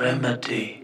remedy.